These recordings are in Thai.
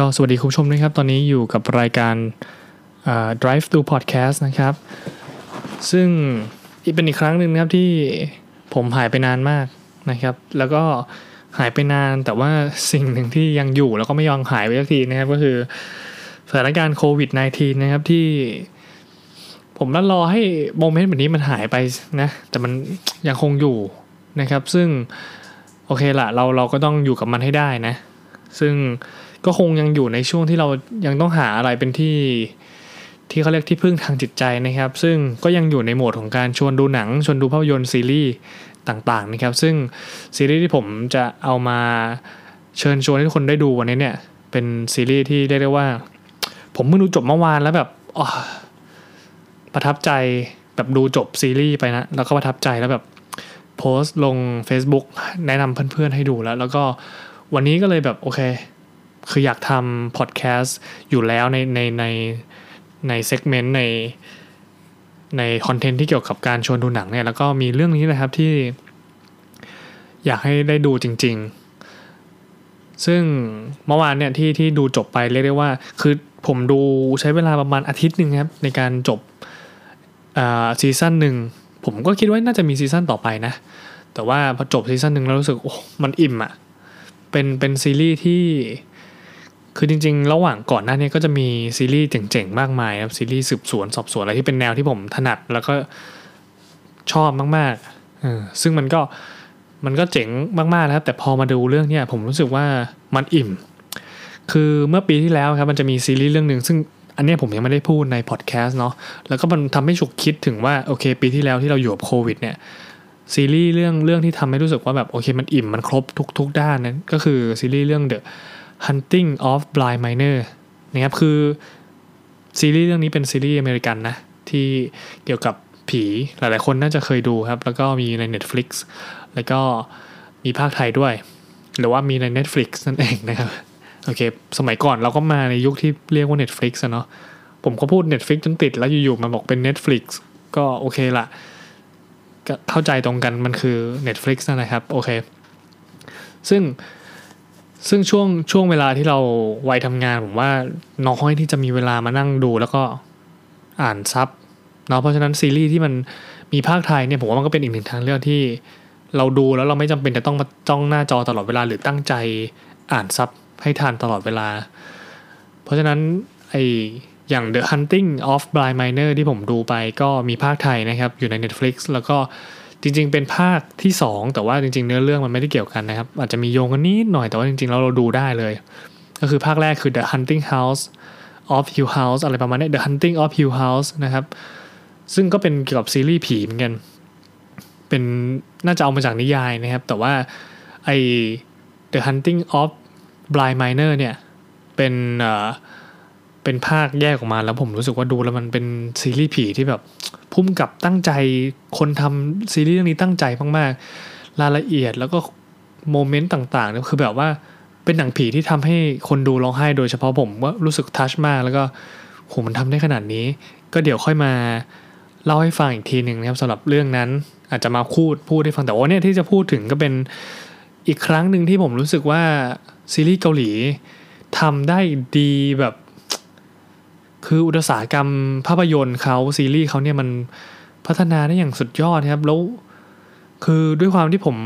ก็สวัสดีคุณผู้ชมนะครับ ตอนนี้อยู่กับรายการ drive to podcast นะครับ ซึ่งอีกเป็นอีกครั้งหนึ่งนะครับที่ผมหายไปนานมากนะครับ แล้วก็หายไปนานแต่ว่าสิ่งหนึ่งที่ยังอยู่แล้วก็ไม่ยอมหายไปสักทีนะครับ ก็คือสถานการณ์โควิด -19 นะครับที่ผมนั่นรอให้โมเมนต์แบบนี้มันหายไปนะ แต่มันยังคงอยู่นะครับ ซึ่งโอเคละเราเราก็ต้องอยู่กับมันให้ได้นะ ซึ่ง ก็คงยังอยู่ในช่วงที่เรายังต้องหาอะไรเป็นที่ที่เขาเรียกที่พึ่งทางจิตใจนะครับ ซึ่งก็ยังอยู่ในโหมดของการชวนดูหนัง ชวนดูภาพยนตร์ซีรีส์ต่างๆนะครับ ซึ่งซีรีส์ที่ผมจะเอามาเชิญชวนให้ทุกคนได้ดูวันนี้เนี่ย เป็นซีรีส์ที่เรียกได้ว่า ผมเพิ่งดูจบเมื่อวานแล้วแบบอประทับใจแบบดูจบซีรีส์ไปนะ แล้วก็ประทับใจแล้วแบบโพสต์ลง Facebook แนะนำเพื่อนๆให้ดูแล้ว แล้วก็วันนี้ก็เลยแบบโอเค คืออยากทำพอดแคสต์อยู่แล้วในในในใน segment ในใน content ที่เกี่ยวกับการชวนดูหนังเนี่ยแล้วก็มีเรื่องนี้นะครับที่อยากให้ได้ดูจริง ๆ ซึ่งเมื่อวานเนี่ยที่ที่ดูจบไปเรียกได้ว่า คือผมดูใช้เวลาประมาณอาทิตย์หนึ่งครับ ในการจบซีซั่นหนึ่งผมก็คิดว่าน่าจะมีซีซั่นต่อไปนะ แต่ว่าพอจบซีซั่นหนึ่งแล้วรู้สึกโอ้ มันอิ่มอะ่ะ เป็นเป็นซีรีส์ที่ คือจริงๆ ระหว่างก่อนหน้านี้ก็จะมีซีรีส์เจ๋งๆ มากมายครับซีรีส์สืบสวนสอบสวนอะไรที่เป็นแนวที่ผมถนัดแล้วก็ชอบมากๆอซึ่งมันก็มันก็เจ๋งมากๆนะครับ แต่พอมาดูเรื่องเนี้ยผมรู้สึกว่ามันอิ่ม คือเมื่อปีที่แล้วครับมันจะมีซีรีส์เรื่องหนึ่งซึ่งอันนี้ผมยังไม่ได้พูดในพอดแคสต์เนาะแล้วก็มันทำให้ฉุกคิดถึงว่าโอเค ปีที่แล้วที่เราอยู่กับโควิดเนี่ยซีรีส์เรื่องเรื่องที่ทำให้รู้สึกว่าแบบโอเคมันอิ่มมันครบทุกทุกด้านนั้นก็คือซีรีส์เรื่อง The Haunting of Bly Manor นะครับคือซีรีส์เรื่องนี้เป็นซีรีส์อเมริกันนะ ที่เกี่ยวกับผีหลายๆคนน่าจะเคยดูครับ แล้วก็มีใน Netflix แล้วก็มีภาคไทยด้วย หรือว่ามีใน Netflix นั่นเองนะครับโอเค สมัยก่อนเราก็มาในยุคที่เรียกว่า Netflix อะเนาะผมก็พูด Netflix จนติดแล้วอยู่ๆมาบอกเป็น Netflix ก็โอเคละเข้าใจตรงกันมันคือ Netflix นั่นแหละครับ โอเค ซึ่ง ซึ่งช่วงช่วงเวลาที่เราวัยทำงานผมว่าน้อยที่จะมีเวลามานั่งดูแล้วก็อ่านซับเนาะเพราะฉะนั้นซีรีส์ที่มันมีภาคไทยเนี่ยผมว่ามันก็เป็นอีกหนึ่งทางเลือกที่เราดูแล้วเราไม่จำเป็นจะต้องมาจ้องหน้าจอตลอดเวลาหรือตั้งใจอ่านซับให้ทันตลอดเวลา เพราะฉะนั้นไออย่าง The Hunting of Blind Miner ที่ผมดูไปก็มีภาคไทยนะครับ อยู่ใน Netflix แล้วก็ จริง ๆ เป็นภาคที่ 2 แต่ว่าจริง ๆ เนื้อเรื่องมันไม่ได้เกี่ยวกันนะครับ อาจจะมีโยงกันนิดหน่อยแต่ว่าจริงๆแล้วเราดูได้เลย ก็คือภาคแรกคือ The Hunting House of Hill House อะไรประมาณนี้ The Hunting of Hill House นะครับ ซึ่งก็เป็นเกี่ยวกับซีรีส์ผีเหมือนกัน เป็นน่าจะเอามาจากนิยายนะครับ แต่ว่าไอ The Hunting of Blind Miner เนี่ย เป็นเอ่อ เป็นภาคแยกออกมาแล้วผมรู้สึกว่าดูแล้วมันเป็นซีรีส์ผีที่แบบพุ่มกับตั้งใจคนทำซีรีส์เรื่องนี้ตั้งใจมากๆรายละเอียดแล้วก็โมเมนต์ต่างๆเนี่ยคือแบบว่าเป็นหนังผีที่ทำให้คนดูร้องไห้โดยเฉพาะผมว่ารู้สึกทัชมากแล้วก็โหมันทำได้ขนาดนี้ ก็เดี๋ยวค่อยมาเล่าให้ฟังอีกทีหนึ่งนะครับสำหรับเรื่องนั้นอาจจะมาพูดพูดให้ฟังแต่ว่าเนี่ยที่จะพูดถึงก็เป็นอีกครั้งหนึ่งที่ผมรู้สึกว่าซีรีส์เกาหลีทำได้ดีแบบ คืออุตสาหกรรมภาพยนตร์เขาซีรีส์เขาเนี่ยมันพัฒนาได้อย่างสุดยอดครับ แล้วคือด้วยความที่ผม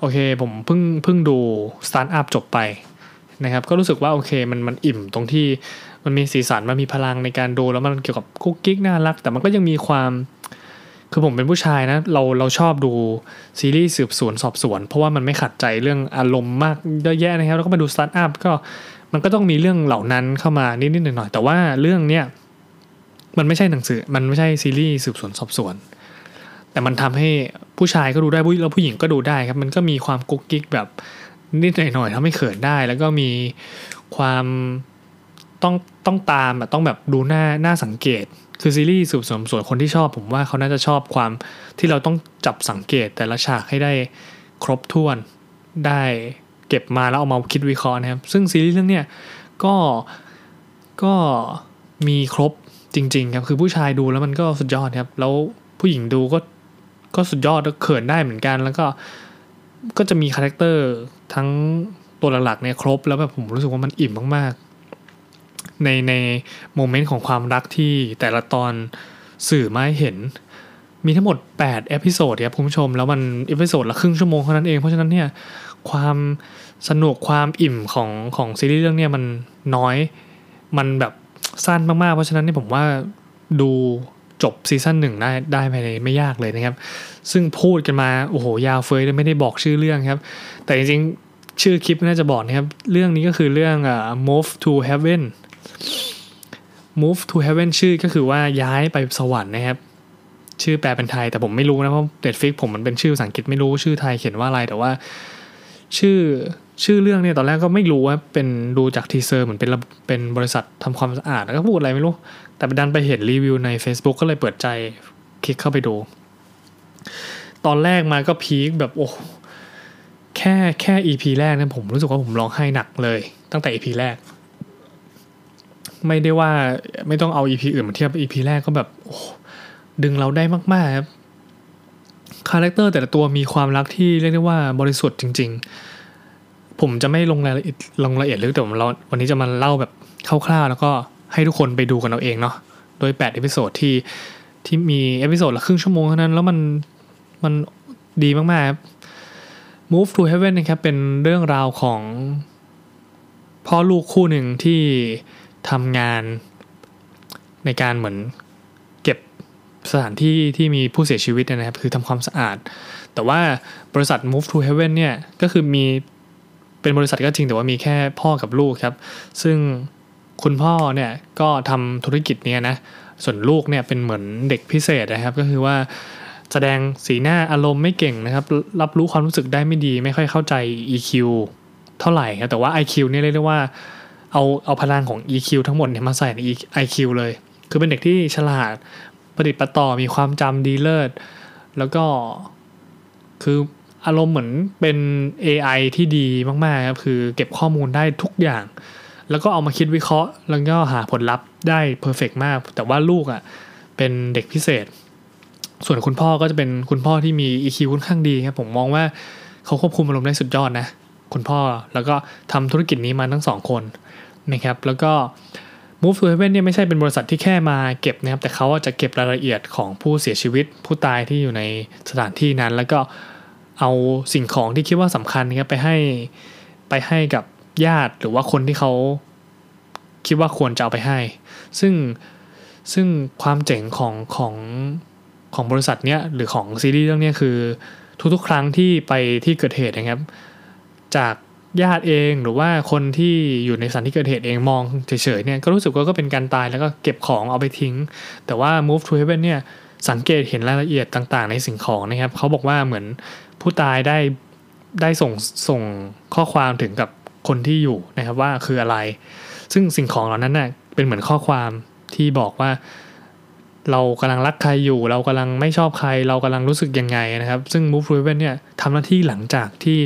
โอเค ผมเพิ่งเพิ่งดูสตาร์ทอัพจบไปนะครับ ก็รู้สึกว่าโอเคมันมันอิ่มตรงที่มันมีสีสันมันมีพลังในการดูแล้วมันเกี่ยวกับกุ๊กกิ๊กน่ารัก แต่มันก็ยังมีความ คือผมเป็นผู้ชายนะ เราเราชอบดูซีรีส์สืบสวนสอบสวน เพราะว่ามันไม่ขัดใจเรื่องอารมณ์มากเยอะแยะนะครับ แล้วก็มาดูสตาร์ทอัพก็มันก็ต้องมีเรื่องเหล่านั้นเข้ามานิดๆหน่อยๆแต่ว่าเรื่องเนี้ยมันไม่ใช่หนังสืบ มันไม่ใช่ซีรีส์สืบสวนสอบสวน แต่มันทำให้ผู้ชายก็ดูได้แล้วผู้หญิงก็ดูได้ครับ มันก็มีความกุ๊กกิ๊กแบบนิดหน่อยๆทำให้เขินได้ แล้วก็มีความต้องต้องตามแบบต้องแบบดูหน้าหน้าสังเกต คือซีรีส์สืบสวนสวนคนที่ชอบ ผมว่าเขาน่าจะชอบความที่เราต้องจับสังเกตแต่ละฉากให้ได้ครบถ้วนได้เก็บมาแล้วเอามาคิดวิเคราะห์นะครับ ซึ่งซีรีส์เรื่องเนี้ยก็ก็มีครบจริง ๆ ครับ คือผู้ชายดูแล้วมันก็สุดยอดครับ แล้วผู้หญิงดูก็ก็สุดยอดเขินได้เหมือนกัน แล้วก็ก็จะมี character ทั้งตัวหลักๆเนี่ยครบแล้วแบบผมรู้สึกว่ามันอิ่มมากๆ ในใน moment ของความรักที่แต่ละตอนสื่อมาให้เห็น มีทั้งหมด 8 episode ครับคุณผู้ชม แล้วมัน episode ละครึ่งชั่วโมงเท่านั้นเอง เพราะฉะนั้นเนี่ยความสนุกความอิ่มของของซีรีส์เรื่องเนี้ยมันน้อยมันแบบสั้นมากๆ เพราะฉะนั้นเนี่ยผมว่าดูจบซีซั่นหนึ่งได้ได้ภายในไม่ยากเลยนะครับ ซึ่งพูดกันมา โอ้โห ยาวเฟยเลยไม่ได้บอกชื่อเรื่องครับ แต่จริงๆ ชื่อคลิปน่าจะบอกนะครับ เรื่องนี้ก็คือเรื่องอ่า move to heaven move to heaven ชื่อก็คือว่าย้ายไปสวรรค์นะครับ ชื่อแปลเป็นไทยแต่ผมไม่รู้นะเพราะ Netflix ผมมันเป็นชื่อภาษาอังกฤษไม่รู้ชื่อไทยเขียนว่าอะไรแต่ว่า ชื่อชื่อเรื่องเนี่ยตอนแรกก็ไม่รู้ว่าเป็นดูจาก teaser เหมือนเป็นเป็นบริษัททำความสะอาดแล้วก็พูดอะไรไม่รู้ แต่ไปดันไปเห็นรีวิวใน Facebook ก็เลยเปิดใจคลิกเข้าไปดู ตอนแรกมาก็ peak แบบโอ้แค่แค่ EP แรกเนี่ยผมรู้สึกว่าผมร้องไห้หนักเลย ตั้งแต่ EP แรก ไม่ได้ว่าไม่ต้องเอา EP อื่นมาเทียบ EP แรกก็แบบโอ้ดึงเราได้มากๆครับ character แต่ละตัวมีความรักที่เรียกได้ว่าบริสุทธิ์จริง ๆ ผมจะไม่ลงรายละเอียดลงรายละเอียดลึกแต่ผมเราวันนี้จะมาเล่าแบบคร่าวๆแล้วก็ให้ทุกคนไปดูกันเอาเองเนาะโดย8 episode ที่ที่มี episode ละครึ่งชั่วโมงเท่านั้นแล้วมันมันดีมากๆครับ Move to Heaven นะครับเป็นเรื่องราวของพ่อลูกคู่หนึ่งที่ ทำงานในการเหมือนเก็บสถานที่ที่มีผู้เสียชีวิตนะครับ คือทำความสะอาด แต่ว่าบริษัท Move to Heaven เนี่ย ก็คือมีเป็นบริษัทก็จริงแต่ว่ามีแค่พ่อกับลูกครับ ซึ่งคุณพ่อเนี่ยก็ทำธุรกิจเนี้ยนะ ส่วนลูกเนี่ยเป็นเหมือนเด็กพิเศษนะครับ ก็คือว่าแสดงสีหน้าอารมณ์ไม่เก่งนะครับ รับรู้ความรู้สึกได้ไม่ดี ไม่ค่อยเข้าใจ EQ เท่าไหร่ครับแต่ว่า IQ เนี่ยเรียกได้ว่า เอาเอาพลังของ EQ ทั้งหมดเนี่ยมาใส่ใน IQ เลย คือเป็นเด็กที่ฉลาดประดิษฐ์ประต่อมีความจำดีเลิศแล้วก็คืออารมณ์เหมือนเป็น AI ที่ดีมากๆครับคือเก็บข้อมูลได้ทุกอย่าง แล้วก็เอามาคิดวิเคราะห์ แล้วก็หาผลลัพธ์ได้เพอร์เฟกมาก แต่ว่าลูกอะ่ะเป็นเด็กพิเศษ ส่วนคุณพ่อก็จะเป็นคุณพ่อที่มี EQ ค่อนข้างดีครับผมมองว่าเขาควบคุมอารมณ์ได้สุดยอดนะ คุณพ่อแล้วก็ทำธุรกิจนี้มาทั้งสองคน นะครับแล้วก็ Move to Heaven เนี่ยไม่ใช่เป็นบริษัทที่แค่มาเก็บนะครับแต่เขาจะเก็บรายละเอียดของผู้เสียชีวิตผู้ตายที่อยู่ในสถานที่นั้น แล้วก็เอาสิ่งของที่คิดว่าสำคัญนะครับไปให้ไปให้กับญาติหรือว่าคนที่เขาคิดว่าควรจะเอาไปให้ ซึ่งซึ่งความเจ๋งของของของบริษัทเนี้ยหรือของซีรีส์เรื่องนี้คือทุกๆ ครั้งที่ไปที่เกิดเหตุนะครับ จาก ญาติเองหรือว่าคนที่อยู่ในสถานที่เกิดเหตุเองมองเฉยๆเนี่ยก็รู้สึกว่าก็เป็นการตายแล้วก็เก็บของเอาไปทิ้ง แต่ว่า Move to Heaven เนี่ยสังเกตเห็นรายละเอียดต่างๆ ในสิ่งของนะครับเขาบอกว่าเหมือนผู้ตายได้ได้ส่งส่งข้อความถึงกับคนที่อยู่นะครับว่าคืออะไร ซึ่งสิ่งของเหล่านั้นน่ะเป็นเหมือนข้อความที่บอกว่า เรากำลังรักใครอยู่ เรากำลังไม่ชอบใคร เรากำลังรู้สึกยังไงนะครับ ซึ่ง Move to Heaven เนี่ยทำหน้าที่หลังจากที่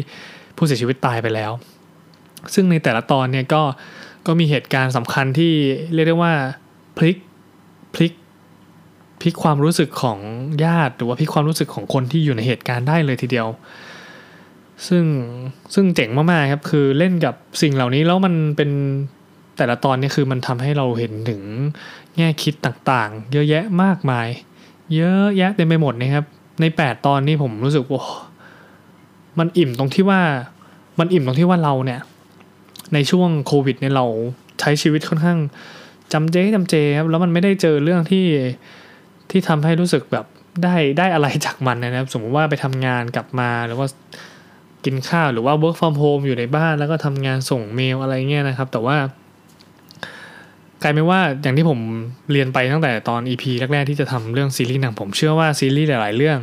ผู้เสียชีวิตตายไปแล้ว ซึ่งในแต่ละตอนเนี่ยก็ก็มีเหตุการณ์สำคัญที่เรียกได้ว่าพลิกพลิกพลิกความรู้สึกของญาติ หรือว่าพลิกความรู้สึกของคนที่อยู่ในเหตุการณ์ได้เลยทีเดียว ซึ่งซึ่งเจ๋งมากๆครับคือเล่นกับสิ่งเหล่านี้แล้วมันเป็นแต่ละตอนนี่คือมันทำให้เราเห็นถึงแง่คิดต่างๆ เยอะแยะมากมาย เยอะแยะเต็มไปหมดนะครับใน 8 ตอนนี้ผมรู้สึกว่า มันอิ่มตรงที่ว่ามันอิ่มตรงที่ว่าเราเนี่ย ในช่วงโควิดเนี่ยเราใช้ชีวิตค่อนข้างจำเจจำเจครับแล้วมันไม่ได้เจอเรื่องที่ที่ทำให้รู้สึกแบบได้ได้อะไรจากมันนะครับ สมมุติว่าไปทำงานกลับมาหรือว่ากินข้าวหรือว่า work from home อยู่ในบ้านแล้วก็ทำงานส่งเมลอะไรเงี้ยนะครับ แต่ว่ากลายเป็นว่าอย่างที่ผมเรียนไปตั้งแต่ตอน EP แรกๆที่จะทำเรื่องซีรีส์หนังผมเชื่อว่าซีรีส์หลาย ๆ เรื่อง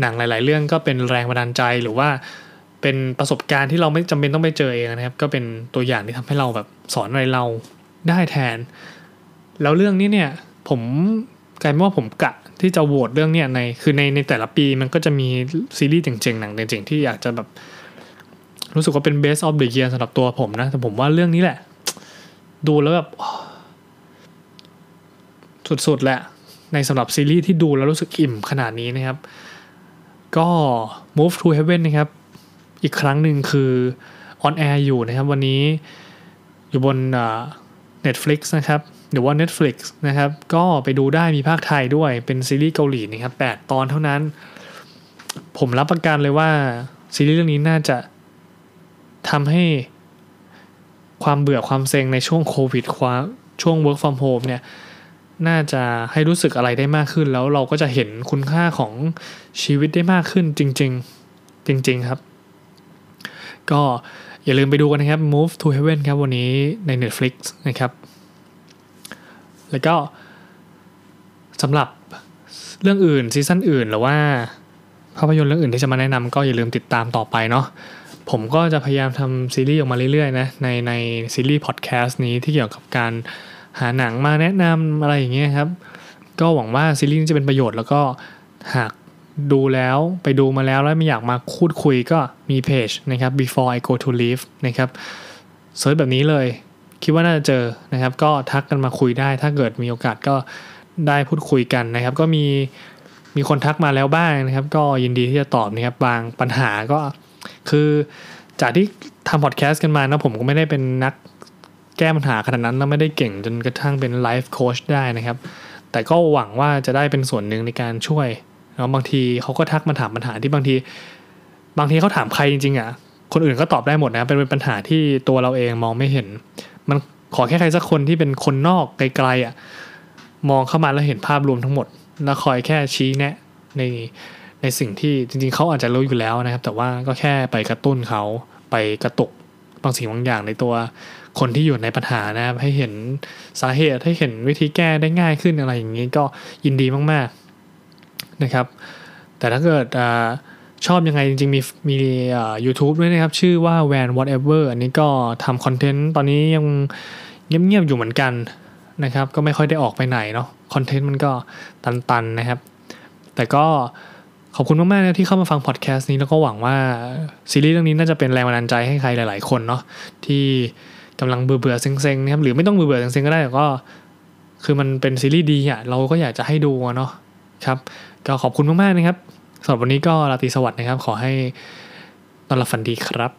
หนังหลาย ๆ เรื่องก็เป็นแรงบันดาลใจหรือว่าเป็นประสบการณ์ที่เราไม่จำเป็นต้องไปเจอเองนะครับ ก็เป็นตัวอย่างที่ทำให้เราแบบสอนอะไรเราได้แทน แล้วเรื่องนี้เนี่ยผมกลายเป็นว่าผมกะที่จะโหวตเรื่องเนี้ยในคือในในแต่ละปีมันก็จะมีซีรีส์เจ๋งๆหนังเจ๋งๆที่อยากจะแบบรู้สึกว่าเป็น best of the year สำหรับตัวผมนะ แต่ผมว่าเรื่องนี้แหละ ดูแล้วแบบสุดๆแหละ ในสำหรับซีรีส์ที่ดูแล้วรู้สึกอิ่มขนาดนี้นะครับ ก็ move to heaven นะครับ อีกครั้งหนึ่งคือ on air อยู่นะครับ วันนี้อยู่บน Netflix นะครับหรือว่า Netflix นะครับ ก็ไปดูได้มีพากย์ไทยด้วยเป็นซีรีส์เกาหลีนะครับ 8 ตอนเท่านั้น ผมรับประกันเลยว่า ซีรีส์เรื่องนี้น่าจะทำให้ความเบื่อความเซ็งในช่วงโควิดความช่วง work from home เนี่ย น่าจะให้รู้สึกอะไรได้มากขึ้น แล้วเราก็จะเห็นคุณค่าของชีวิตได้มากขึ้นจริง ๆ จริง ๆครับ ก็อย่าลืมไปดูกันนะครับ Move to Heaven ครับวันนี้ใน Netflix นะครับ แล้วก็สำหรับเรื่องอื่นซีซั่นอื่นหรือว่าภาพยนตร์เรื่องอื่นที่จะมาแนะนำก็อย่าลืมติดตามต่อไปเนาะผมก็จะพยายามทำซีรีส์ออกมาเรื่อยๆนะในในซีรีส์พอดแคสต์นี้ที่เกี่ยวกับการ หาหนังมาแนะนำอะไรอย่างเงี้ยครับ ก็หวังว่าซีรีส์นี้จะเป็นประโยชน์แล้วก็หากดูแล้วไปดูมาแล้วแล้วไม่อยากมาพูดคุยก็มีเพจนะครับ before I go to leave นะครับ search แบบนี้เลย คิดว่าน่าจะเจอนะครับ ก็ทักกันมาคุยได้ ถ้าเกิดมีโอกาสก็ได้พูดคุยกันนะครับ ก็มีมีคนทักมาแล้วบ้างนะครับ ก็ยินดีที่จะตอบนะครับบางปัญหาก็คือจากที่ทำพอดแคสต์กันมานะผมก็ไม่ได้เป็นนัก แก้ปัญหาขนาดนั้นแล้วไม่ได้เก่งจนกระทั่งเป็นไลฟ์โค้ชได้นะครับ แต่ก็หวังว่าจะได้เป็นส่วนหนึ่งในการช่วยแล้วบางทีเขาก็ทักมาถามปัญหาที่บางที บางทีเขาถามใครจริงๆอะคนอื่นก็ตอบได้หมดนะเป็นปัญหาที่ตัวเราเองมองไม่เห็น มันขอแค่ใครสักคนที่เป็นคนนอกไกลๆอะมองเข้ามาแล้วเห็นภาพรวมทั้งหมด แล้วคอยแค่ชี้แนะในในสิ่งที่จริงๆเขาอาจจะรู้อยู่แล้วนะครับ แต่ว่าก็แค่ไปกระตุ้นเขาไปกระตุกบางสิ่งบางอย่างในตัว คนที่อยู่ในปัญหานะครับ ให้เห็นสาเหตุให้เห็นวิธีแก้ได้ง่ายขึ้นอะไรอย่างนี้ก็ยินดีมาก ๆนะครับ แต่ถ้าเกิดอชอบยังไงจริงๆ มีมียูทูบด้วยนะครับ ชื่อว่า van whatever อันนี้ก็ทำคอนเทนต์ตอนนี้ยังเงียบๆอยู่เหมือนกันนะครับ ก็ไม่ค่อยได้ออกไปไหนเนาะคอนเทนต์มันก็ตันๆนะครับ แต่ก็ขอบคุณมากๆนะที่เข้ามาฟังพอดแคสต์นี้แล้วก็หวังว่าซีรีส์เรื่องนี้น่าจะเป็นแรงบันดาลใจให้ใครหลาย ๆ คนเนาะที่ กำลังเบื่อเบื่อเซ็งๆนะครับหรือไม่ต้องเบื่อเบื่อเซ็งๆก็ได้แต่ก็ คือมันเป็นซีรีส์ดีอะเราก็อยากจะให้ดูเนาะครับก็ขอบคุณมากๆนะครับสำหรับวันนี้ก็ราตรีสวัสดิ์นะครับ ขอให้นอนหลับฝันดีครับ